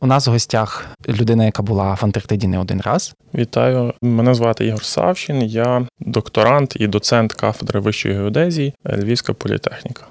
У нас в гостях людина, яка була в Антарктиді не один раз. Вітаю, мене звати Ігор Савчин. Я докторант і доцент кафедри вищої геодезії Львівська політехніка.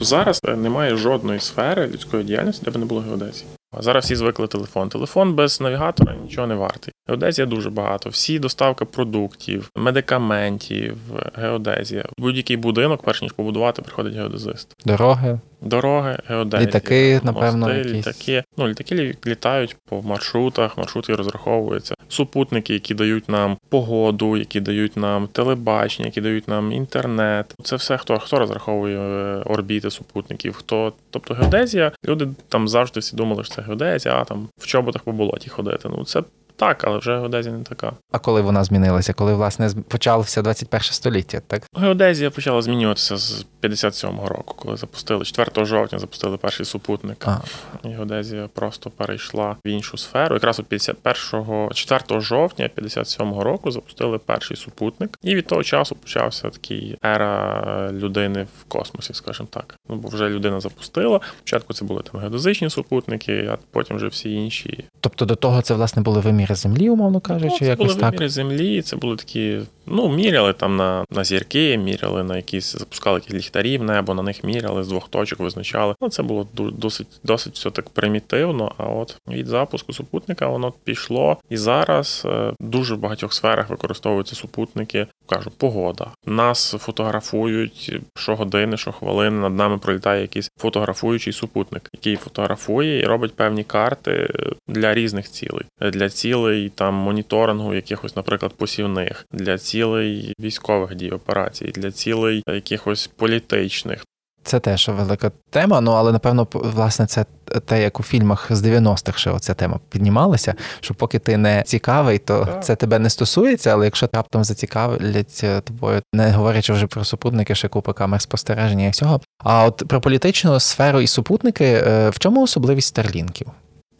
Зараз немає жодної сфери людської діяльності, де б не було геодезії. А зараз всі звикли телефон. Телефон без навігатора нічого не вартий. Геодезія дуже багато. Всі доставка продуктів, медикаментів, геодезія. Будь-який будинок, перш ніж побудувати, приходить геодезист. Дороги. Дороги, геодезія. Літаки, напевно, мости, якісь. літаки. Ну, літаки літають по маршрутах, маршрути розраховуються. Супутники, які дають нам погоду, які дають нам телебачення, які дають нам інтернет. Це все хто хто розраховує е, орбіти супутників. Хто, тобто геодезія, люди там завжди всі думали, що це геодезія, а там в чоботах по болоті ходити. Ну це так, але вже геодезія не така. А коли вона змінилася? Коли власне почалося 21 століття, так? Геодезія почала змінюватися з 57-го року, коли запустили 4 жовтня, запустили перший супутник. А. І геодезія просто перейшла в іншу сферу. Якраз у 51 4 жовтня 57-го року запустили перший супутник, і від того часу почався такий ера людини в космосі, скажімо так. Ну бо вже людина запустила. Спочатку це були там геодезичні супутники, а потім вже всі інші Тобто до того це власне були виміри землі, умовно Ну, кажучи, це якось були так. виміри землі, це були такі. Ну, міряли там на, на зірки, міряли на якісь, запускали якісь ліхтарі в небо, на них міряли з двох точок, визначали. Ну, це було досить, досить все так примітивно. А от від запуску супутника воно пішло. І зараз е, дуже в багатьох сферах використовуються супутники. Кажу, погода. Нас фотографують щогодини, щохвилини. Над нами пролітає якийсь фотографуючий супутник, який фотографує і робить певні карти для різних цілей, для цілей там моніторингу якихось, наприклад, посівних, для цілей військових дій операцій, для цілей якихось політичних. Це теж велика тема. Ну але напевно, власне, це те, як у фільмах з 90-х ще оця тема піднімалася. Що поки ти не цікавий, то Так. це тебе не стосується. Але якщо раптом зацікавлять е, тобою, не говорячи вже про супутники, ще купа камер спостереження і всього. А от про політичну сферу і супутники, е, в чому особливість старлінків?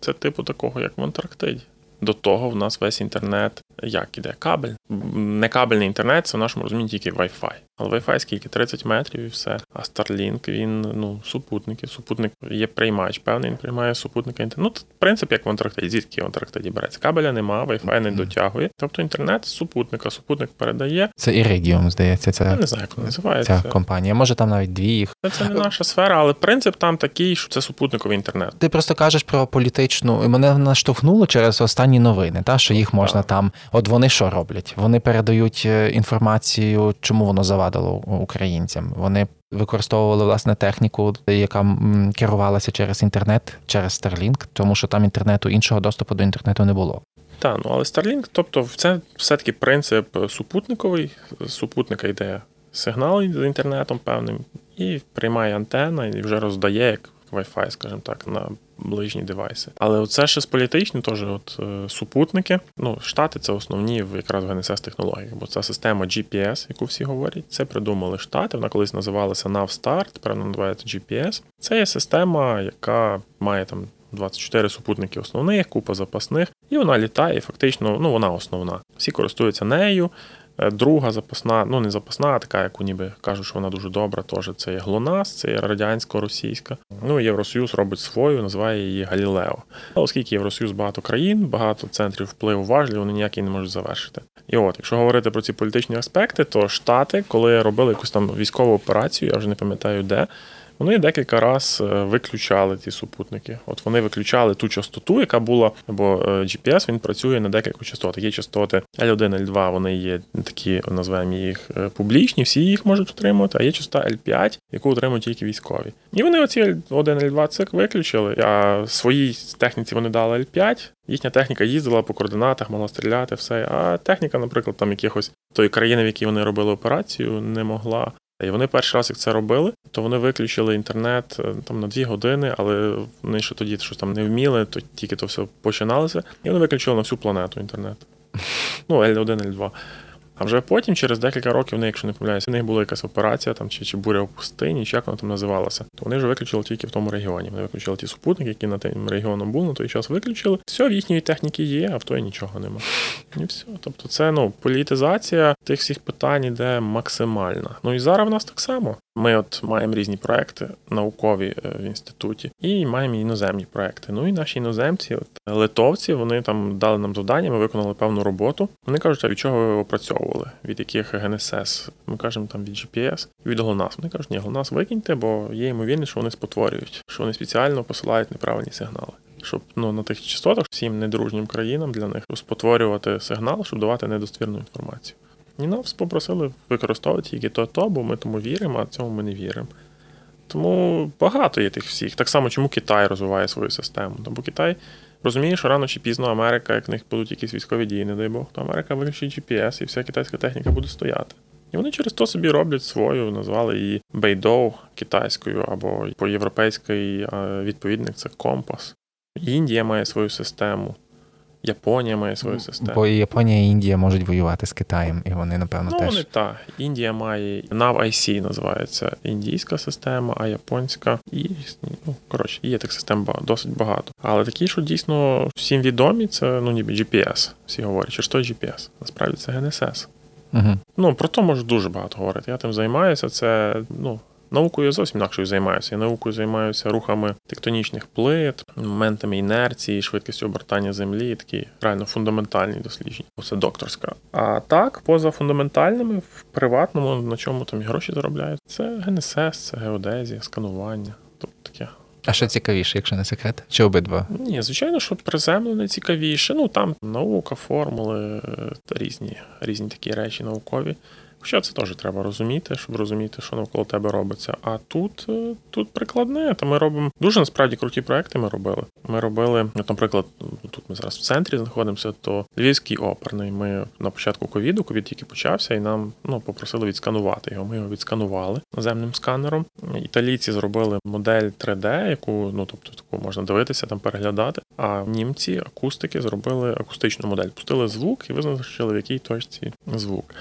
Це типу такого, як в Антарктиді. До того в нас весь інтернет як іде кабель. Не кабельний інтернет, це в нашому розумінні тільки Wi-Fi. Але Wi-Fi скільки? 30 метрів і все. А Starlink, він ну супутники. Супутник є приймач, певний він приймає супутника інтернет. Ну, принцип як в Антарктиді. Звідки в Антарктиді береться? Кабеля нема, Wi-Fi не дотягує. Тобто інтернет з супутника. Супутник передає. Це Iridium, здається, Я це не знаю, як воно називається. ця компанія. Може там навіть дві їх. Це, це не наша сфера, але принцип там такий, що це супутниковий інтернет. Ти просто кажеш про політичну, і мене наштовхнуло через останні новини, та що їх можна там. От вони що роблять? Вони передають е, інформацію, чому воно завадило українцям. Вони використовували власне техніку, яка керувалася через інтернет, через Starlink, тому що там інтернету іншого доступу до інтернету не було. Так, ну але Starlink, тобто, це все-таки принцип супутниковий. З супутника йде сигнал з інтернетом певним, і приймає антенна і вже роздає як Wi-Fi, скажімо так, на ближні девайси. Але це ще з політичні, теж от е, супутники. Ну, штати це основні в якраз в ГНСС технологіях, бо ця система GPS, яку всі говорять, це придумали штати. Вона колись називалася Navstar, тепер вона називається GPS. Це є система, яка має там 24 супутники основних, купа запасних, і вона літає, і фактично, ну вона основна. Всі користуються нею. Е, Друга запасна, ну не запасна, а така, яку ніби кажуть, що вона дуже добра, теж це є ГЛОНАСС, це є радянсько-російська. Ну Євросоюз робить свою, називає її Галілео. А оскільки Євросоюз багато країн, багато центрів впливу важливі, вони ніякі не можуть завершити. І от, якщо говорити про ці політичні аспекти, то Штати, коли робили якусь там військову операцію, я вже не пам'ятаю де. Вони декілька раз е, виключали ті супутники. От вони виключали ту частоту, яка була, бо е, GPS він працює на декілька частотах. Є частоти L1, L2, вони є такі, називаємо їх е, публічні, всі їх можуть отримувати, а є частота L5, яку отримують тільки військові. І вони оці L1, L2 цик виключили, а своїй техніці вони дали L5. Їхня техніка їздила по координатах, могла стріляти, все. А техніка, наприклад, там якихось тої країни, в якій вони робили операцію, не могла. І вони перший раз, як це робили, то вони виключили інтернет е, там на дві години, але вони ще тоді щось там не вміли, то тільки то все починалося, і вони виключили на всю планету інтернет. Ну, L1, L2. А вже потім, через декілька років, вони, якщо не помиляюся, в них була якась операція там чи чи буря в пустині, чи як вона там називалася, то вони вже виключили тільки в тому регіоні. Вони виключили ті супутники, які на тим регіоном був, на той час виключили. Все, в їхньої техніки є, а в той нічого нема. І все. Тобто, це ну політизація тих всіх питань іде максимальна. Ну і зараз в нас так само. Ми от маємо різні проекти наукові е, в інституті, і маємо іноземні проекти. Ну і наші іноземці, от литовці, вони там дали нам завдання, ми виконали певну роботу. Вони кажуть, а від чого ви опрацьовували? Від яких ГНСС? Ми кажемо там від GPS, від ГЛОНАСС. Вони кажуть, ні, ГЛОНАСС викиньте, бо є ймовірність, що вони спотворюють, що вони спеціально посилають неправильні сигнали. Щоб ну на тих частотах всім недружнім країнам для них спотворювати сигнал, щоб давати недостовірну інформацію. І нас попросили використовувати тільки то-то, бо ми тому віримо, а цьому ми не віримо. Тому багато є тих всіх. Так само, чому Китай розвиває свою систему. Бо Китай розуміє, що рано чи пізно Америка, як в них будуть якісь військові дії, не дай Бог, то Америка вирішить GPS і вся китайська техніка буде стояти. І вони через то собі роблять свою, назвали її Бейдоу китайською, або по європейський відповідник це компас. Індія має свою систему. Японія має свою систему. Бо і Японія і Індія можуть воювати з Китаєм, і вони, напевно, ну, теж. Ну, так. Індія має NAV-IC називається індійська система, а японська і ну, коротше, є таких систем досить багато. Але такі, що дійсно всім відомі, це ну ніби GPS. Всі говорять, що ж то GPS. Насправді це GNSS. Угу. Ну про то можу дуже багато говорити. Я тим займаюся. Це ну Наукою я зовсім інакшою займаюся. Я наукою займаюся рухами тектонічних плит, моментами інерції, швидкістю обертання землі, такі реально фундаментальні дослідження. Це докторська. А так, поза фундаментальними, в приватному, на чому там і гроші заробляють, це ГНСС, це геодезія, сканування. Тобто таке. А що цікавіше, якщо не секрет? Чи обидва? Ні, звичайно, що приземлене цікавіше. Ну там наука, формули, та різні, різні такі речі наукові. Хоча це теж треба розуміти, щоб розуміти, що навколо тебе робиться. А тут е, тут прикладне. Та ми робимо дуже насправді круті проекти. Ми робили. Ми робили, наприклад, тут ми зараз в центрі знаходимося, то Львівський оперний. Ми на початку ковіду, ковід тільки почався, і нам ну попросили відсканувати його. Ми його відсканували наземним сканером. Італійці зробили модель 3D, яку ну тобто таку можна дивитися, там переглядати. А німці акустики зробили акустичну модель, пустили звук і визначили, в якій точці звук.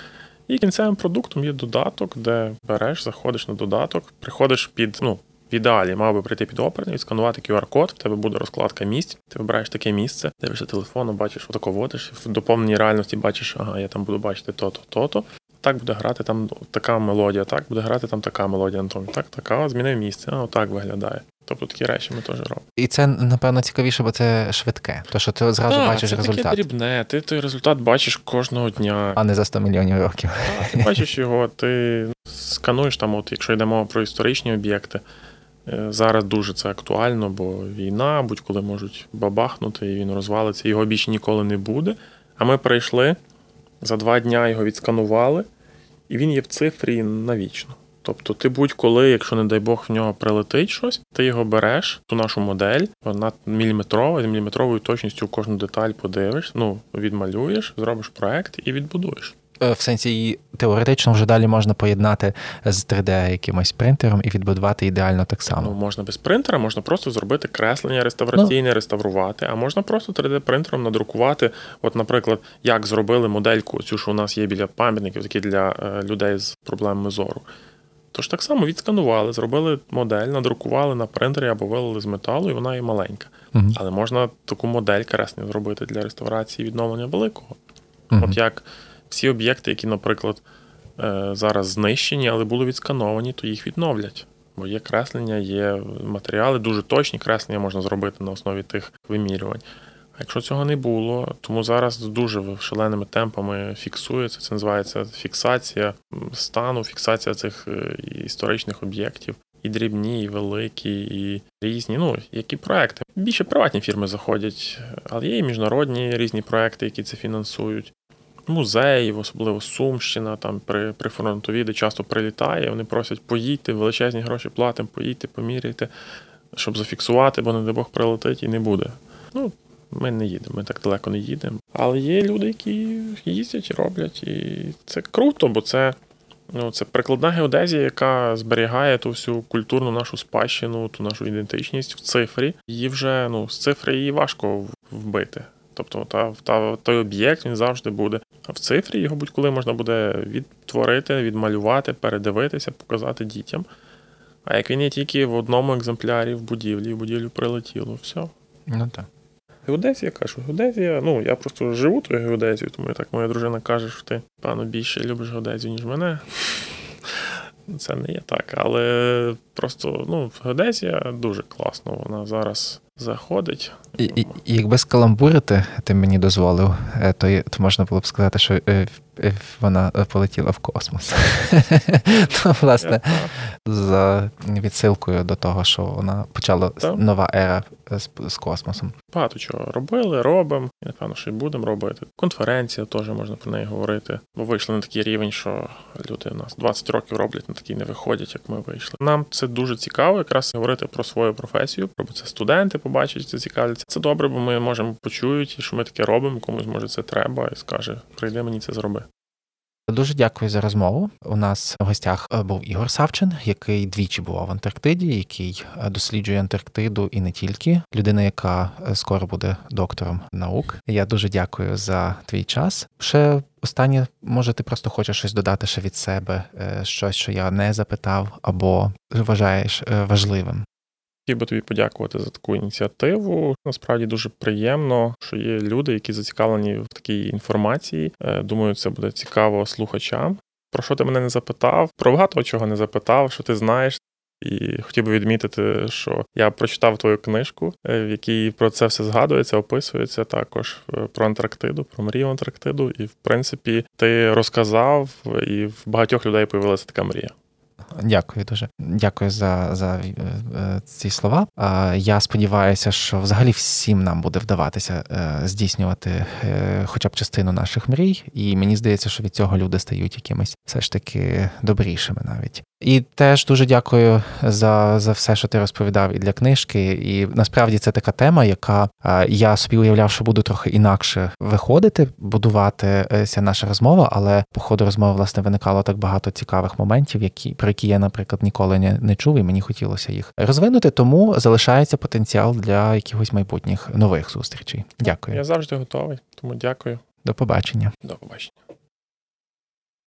І кінцевим продуктом є додаток, де береш, заходиш на додаток, приходиш під, ну, в ідеалі мав би прийти під оперний, відсканувати QR-код, в тебе буде розкладка місць, ти вибираєш таке місце, дивишся телефоном, бачиш, отако водиш, в доповненій реальності бачиш, ага, я там буду бачити то-то, то-то. Так буде грати там така мелодія, так буде грати там така мелодія Антон. Так, така, змінив місце, а отак виглядає. Тобто такі речі ми теж робимо. І це напевно цікавіше, бо це швидке. То що ти зразу так, бачиш це результат. Таке дрібне. Ти той результат бачиш кожного дня, а не за 100 мільйонів років. Так, Ти бачиш його, ти скануєш там, от якщо йдемо про історичні об'єкти. Е, зараз дуже це актуально, бо війна, будь-коли можуть бабахнути, і він розвалиться, його більше ніколи не буде. А ми прийшли за два дня його відсканували, і він є в цифрі навічно. Тобто ти будь-коли, якщо, не дай Бог, в нього прилетить щось, ти його береш, ту нашу модель, вона міліметрова, з міліметровою точністю кожну деталь подивиш, ну, відмалюєш, зробиш проект і відбудуєш. Е, в сенсі її теоретично вже далі можна поєднати з 3D якимось принтером і відбудувати ідеально так само. Ну, можна без принтера, можна просто зробити креслення реставраційне, ну. реставрувати, а можна просто 3D-принтером надрукувати. От, наприклад, як зробили модельку, цю що у нас є біля пам'ятників, такі для е, людей з проблемами зору. Тож так само відсканували, зробили модель, надрукували на принтері або вилили з металу, і вона є маленька. uh Але можна таку модель кресну зробити для реставрації відновлення великого. uh От як всі об'єкти, які, наприклад, е, зараз знищені, але були відскановані, то їх відновлять. Бо є креслення, є матеріали, дуже точні креслення можна зробити на основі тих вимірювань. Якщо цього не було, тому зараз дуже шаленими темпами фіксується. Це називається фіксація стану, фіксація цих е, історичних об'єктів. І дрібні, і великі, і різні. Ну, які проекти. Більше приватні фірми заходять, але є і міжнародні різні проекти, які це фінансують. Музеїв, особливо Сумщина, там при при фронтові, де часто прилітає. Вони просять поїдьте, величезні гроші платимо, поїдьте, поміряйте, щоб зафіксувати, бо не дай Бог прилетить і не буде. Ну, ми не їдемо, ми так далеко не їдемо. Але є люди, які їздять і роблять. І це круто, бо це ну, це прикладна геодезія, яка зберігає ту всю культурну нашу спадщину, ту нашу ідентичність в цифрі. Її вже ну, з цифри її важко вбити. Тобто та, та, той об'єкт він завжди буде. в цифрі його будь-коли можна буде відтворити, відмалювати, передивитися, показати дітям. А як він є тільки в одному екземплярі в будівлі, в будівлю прилетіло, все. Ну так. Геодезія, кажу, геодезія. Ну, я просто живу тою геодезією, тому так моя дружина каже, що ти, певно, більше любиш геодезію, ніж мене. Це не є так, але просто ну, геодезія дуже класно. Вона зараз заходить. І, і, якби скаламбурити, ти мені дозволив, е, то, то можна було б сказати, що е, е, вона полетіла в космос. То, власне, за відсилкою до того, що вона почала нова ера з, з космосом. Багато чого робили, робимо, і напевно, що й будемо робити. Конференція теж можна про неї говорити. Бо вийшли на такий рівень, що люди у нас 20 років роблять, на такий не виходять, як ми вийшли. Нам це дуже цікаво, якраз говорити про свою професію, бо це студенти побачать, зацікавляться. Це добре, бо ми можемо почують, що ми таке робимо, комусь може це треба, і скаже: прийди мені це зроби. Дуже дякую за розмову. У нас в гостях е, був Ігор Савчин, який двічі бував в Антарктиді, який е, досліджує Антарктиду і не тільки. Людина, яка е, скоро буде доктором наук. Я дуже дякую за твій час. Ще останнє, може, ти просто хочеш щось додати ще від себе, щось, що я не запитав, або вважаєш важливим. Хотів би тобі подякувати за таку ініціативу. Насправді дуже приємно, що є люди, які зацікавлені в такій інформації. Е, Думаю, це буде цікаво слухачам. Про що ти мене не запитав? Про багато чого не запитав, що ти знаєш. І хотів би відмітити, що я прочитав твою книжку, е, в якій про це все згадується, описується також е, про Антарктиду, про мрію Антарктиду. І в принципі ти розказав, і в багатьох людей появилася така мрія. Дякую дуже. Дякую за, за е, е, ці слова. Я сподіваюся, що взагалі всім нам буде вдаватися е, здійснювати хоча б частину наших мрій, і мені здається, що від цього люди стають якимись все ж таки добрішими навіть. І теж дуже дякую за, за все, що ти розповідав і для книжки. І насправді це така тема, яка я собі уявляв, що буду трохи інакше виходити, будуватися наша розмова, але по ходу розмови власне виникало так багато цікавих моментів, які про які я, наприклад, ніколи не, не чув, і мені хотілося їх розвинути. Тому залишається потенціал для якихось майбутніх нових зустрічей. Дякую. Я завжди готовий, тому дякую. До побачення. До побачення.